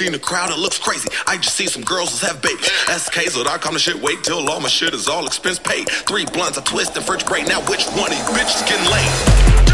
seen a crowd that looks crazy. I just seen some girls that have babies. SKs or com the shit. Wait till all my shit is all expense paid. Three blunts, I twist and first grade. Now which one of you bitches getting laid?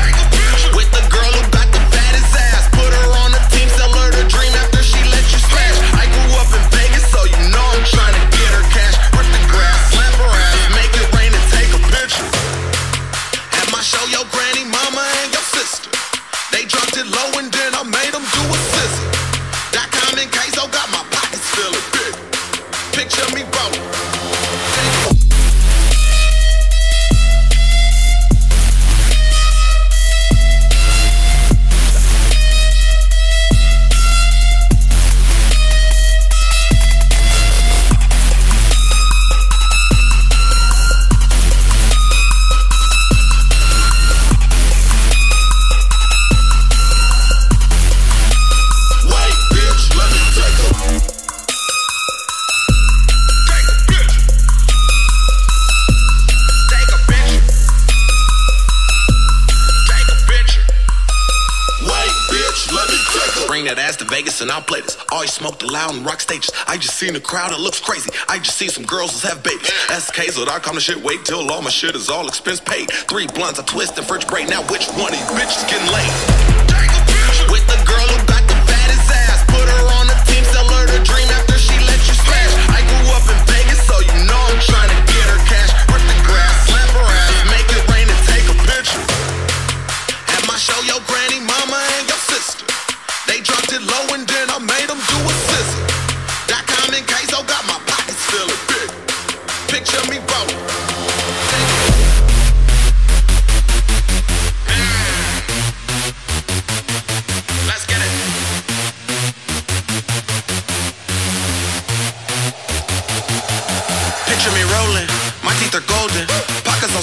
I just seen a crowd that looks crazy. I just see some girls that have babies. SKs or com the shit. Wait till all my shit is all expense paid. Three blunts, I twist in first grade. Now which one of you bitches getting laid?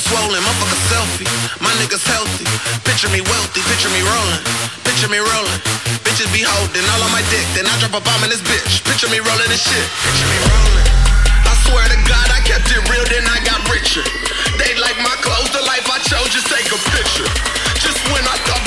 Swollen, motherfucker selfie. My niggas healthy, picture me wealthy, picture me rolling, picture me rolling. Bitches be holding all on my dick, then I drop a bomb in this bitch. Picture me rolling this shit, picture me rolling. I swear to God, I kept it real, then I got richer. They like my clothes, the life I chose, just take a picture. Just when I thought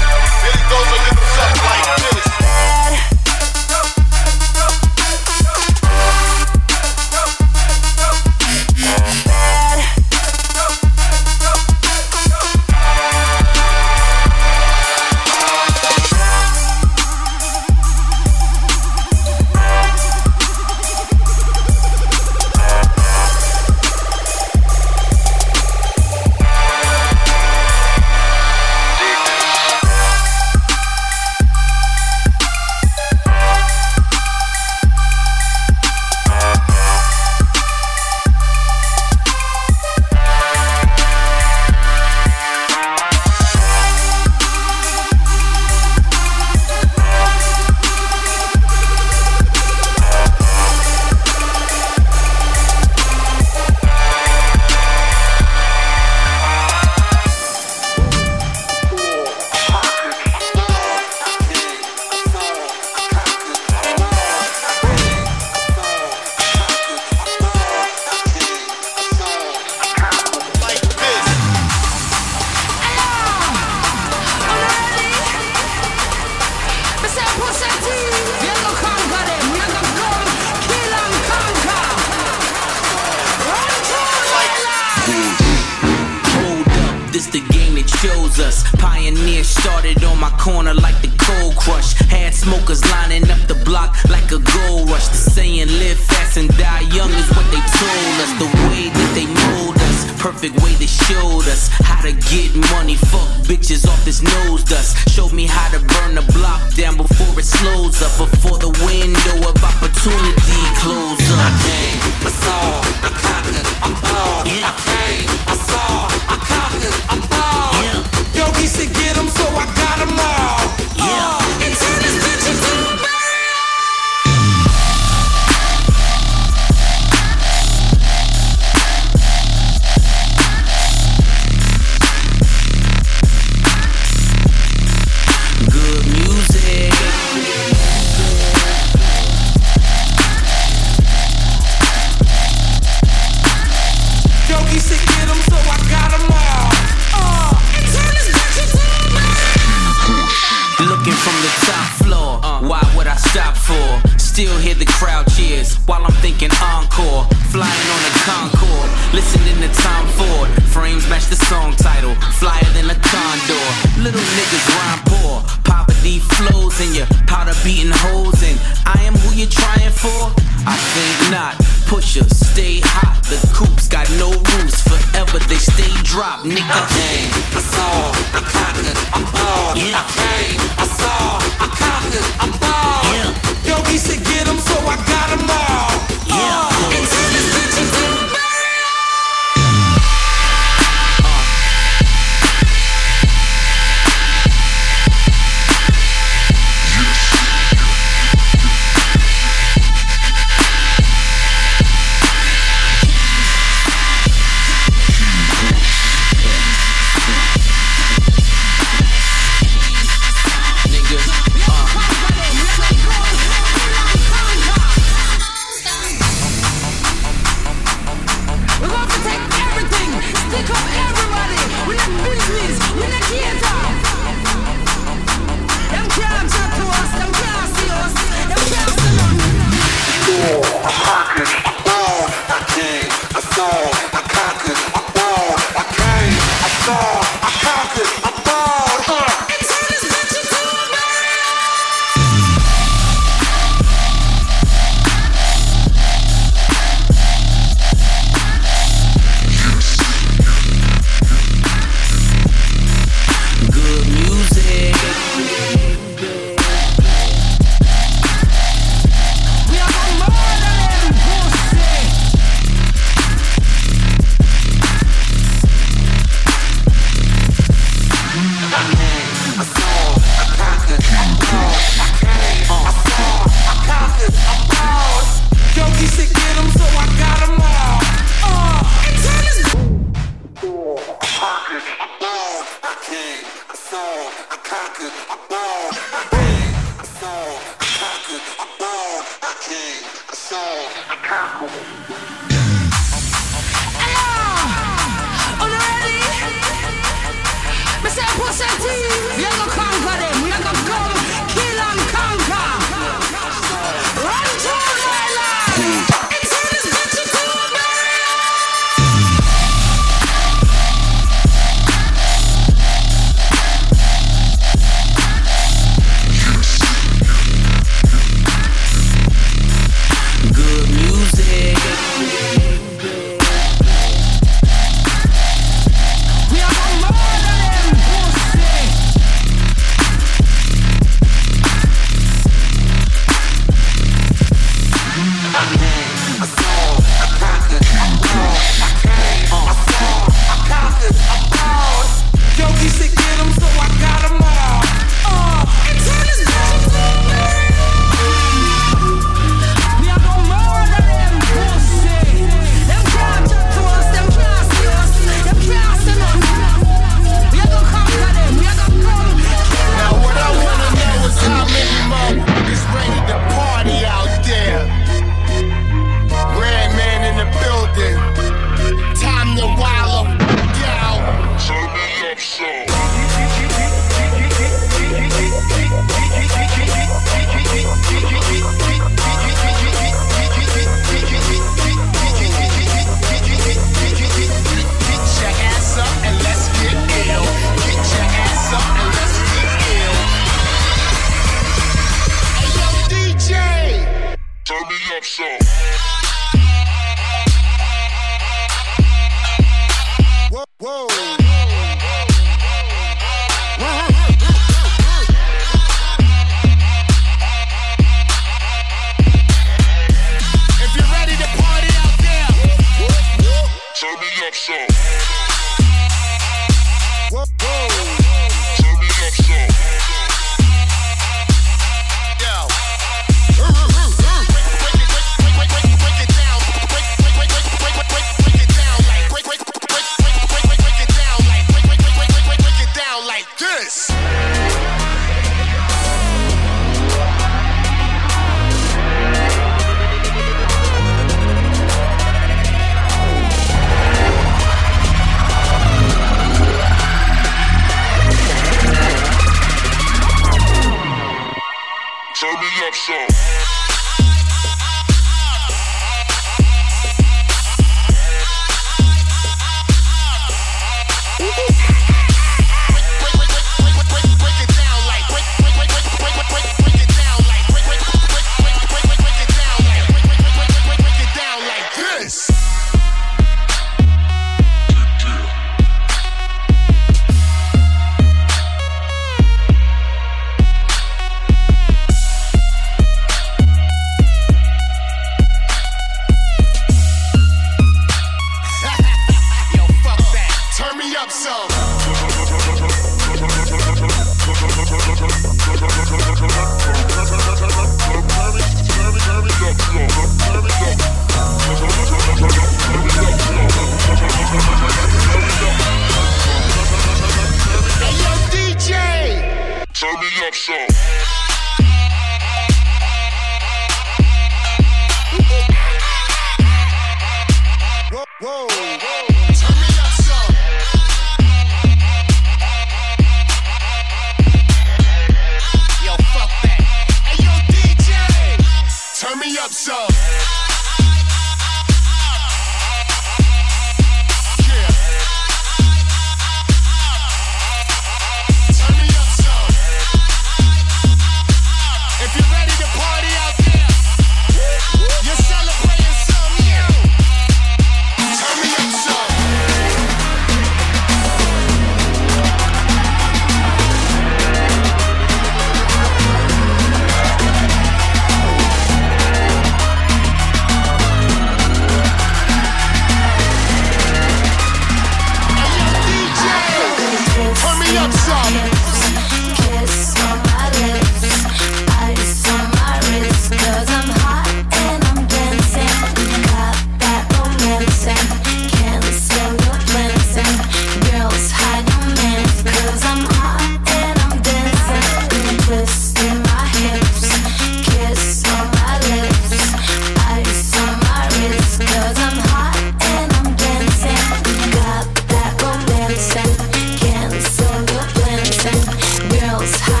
house.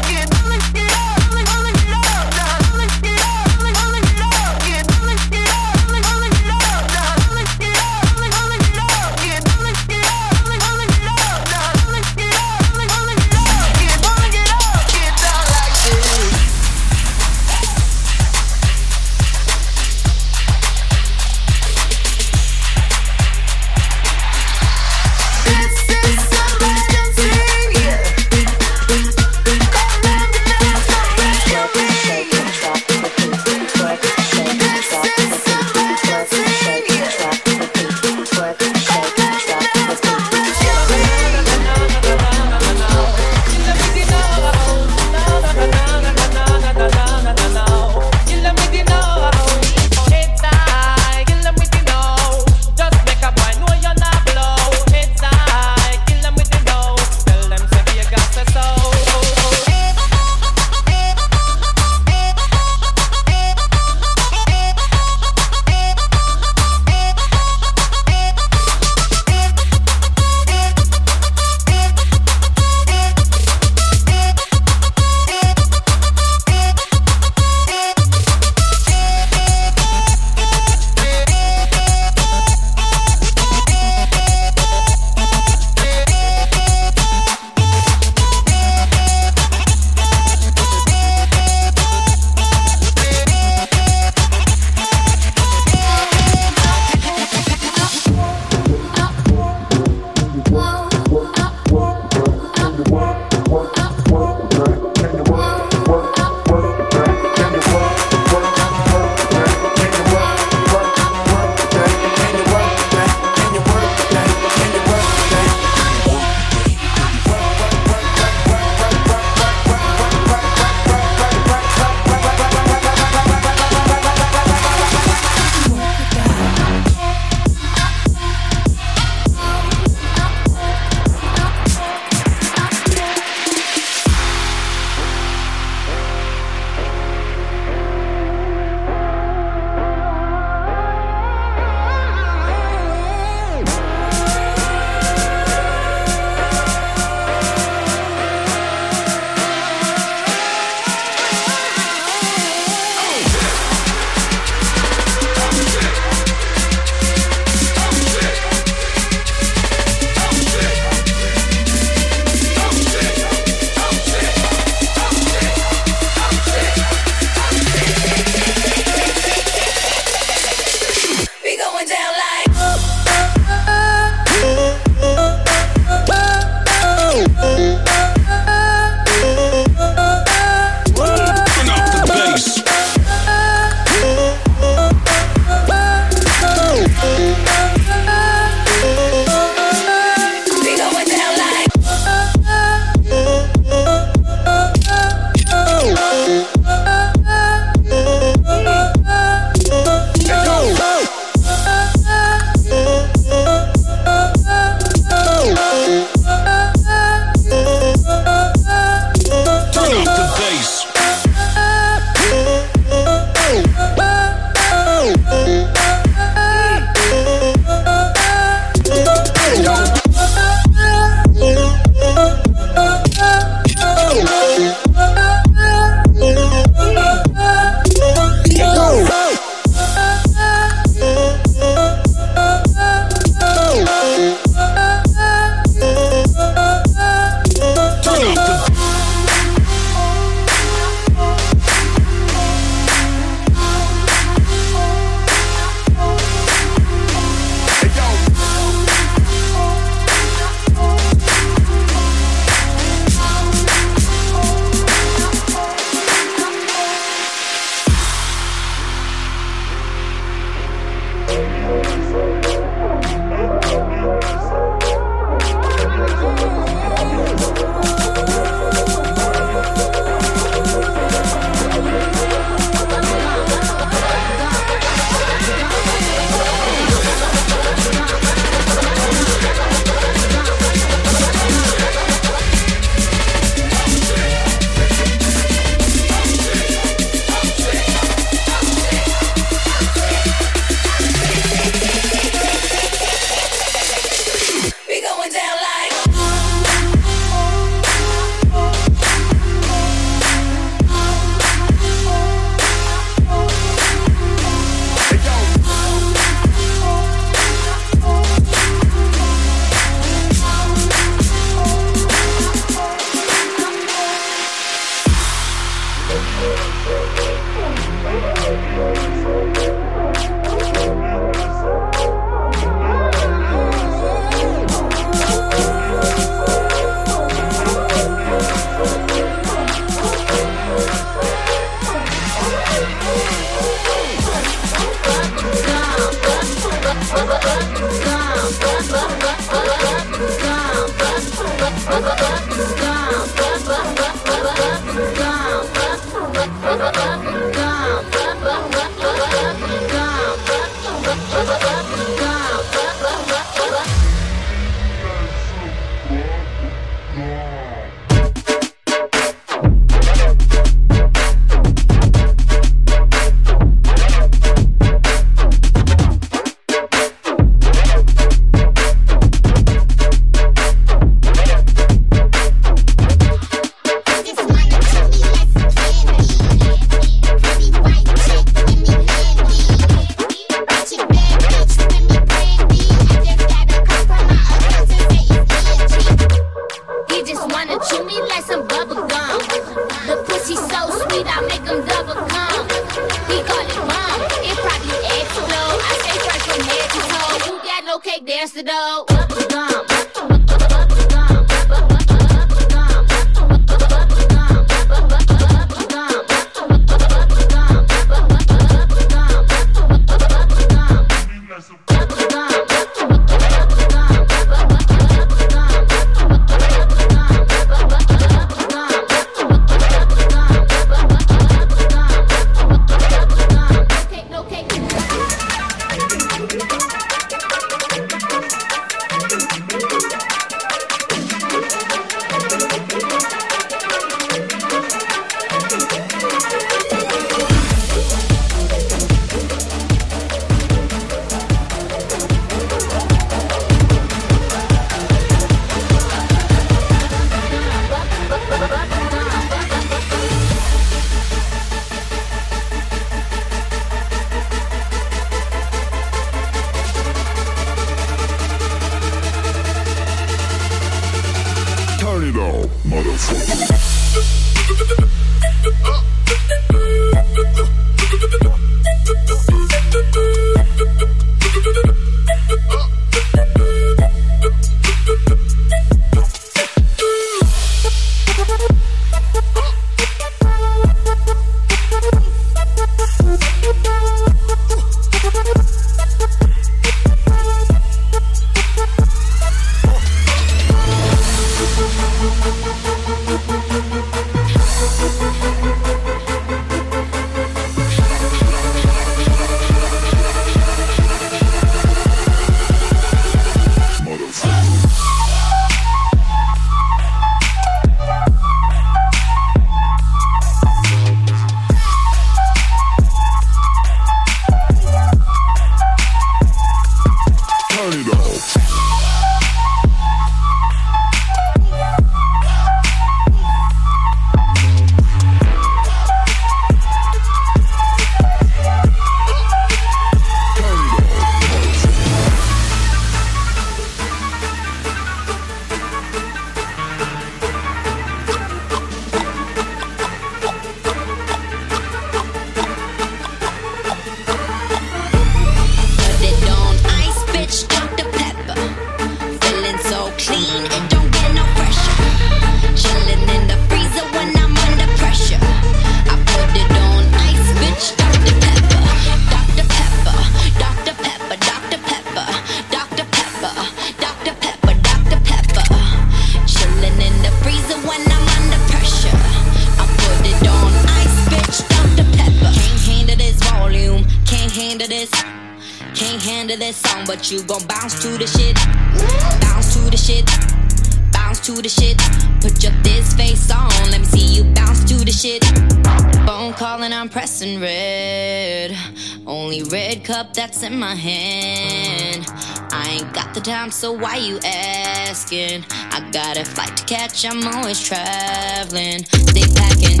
Cup that's in my hand. I ain't got the time, so why you asking? I got a flight to catch, I'm always traveling. They packing,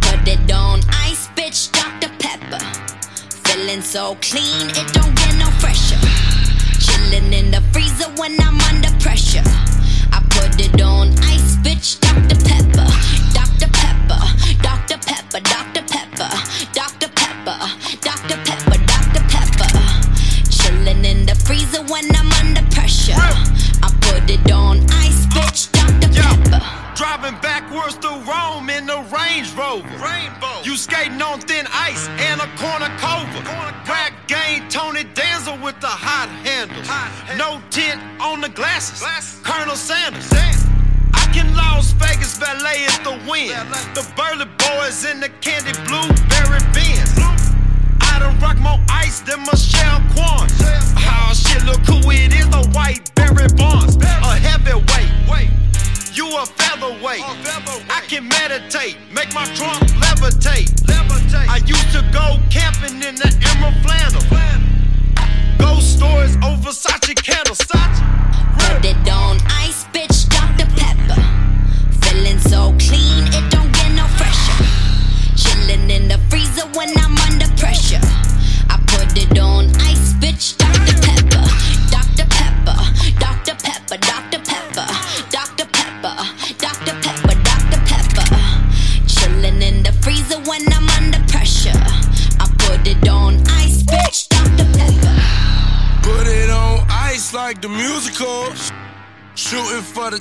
put it on ice, bitch, Dr. Pepper. Feeling so clean, it don't get no fresher. Chilling in the freezer when I'm under pressure. I put it on ice, bitch, can meditate, make my trunk levitate. I used to go camping in the Emerald Flannel.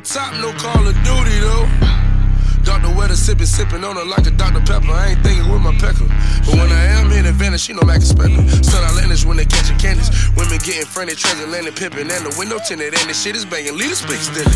Top, no Call of Duty though. Dr. Weather sipping, sipping on her like a Dr. Pepper. I ain't thinking with my pecker. But when I am in advantage, she know Mac Spender. Sun outlandish when they catching candies. Women getting friendly, transatlantic pimping. And the window tinted, and the shit is banging. Lead a speak still.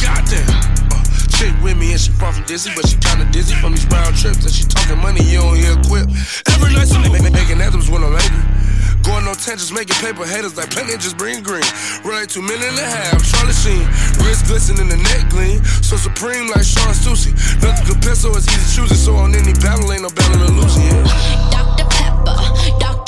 Goddamn. Uh, chick with me and she far from dizzy, but she kinda dizzy from these round trips. And she talking money, you don't hear a quip. Every night she making anthems when I'm angry. Going on tangents, making paper haters like plenty just bring green. Like two and a half, Charlie Sheen. Wrist glistening, in the neck gleam. So supreme like Shawn Stussy. Nothing compare, so it's easy choosing. So on any battle, ain't no battle to lose, yeah. Dr. Pepper, Dr.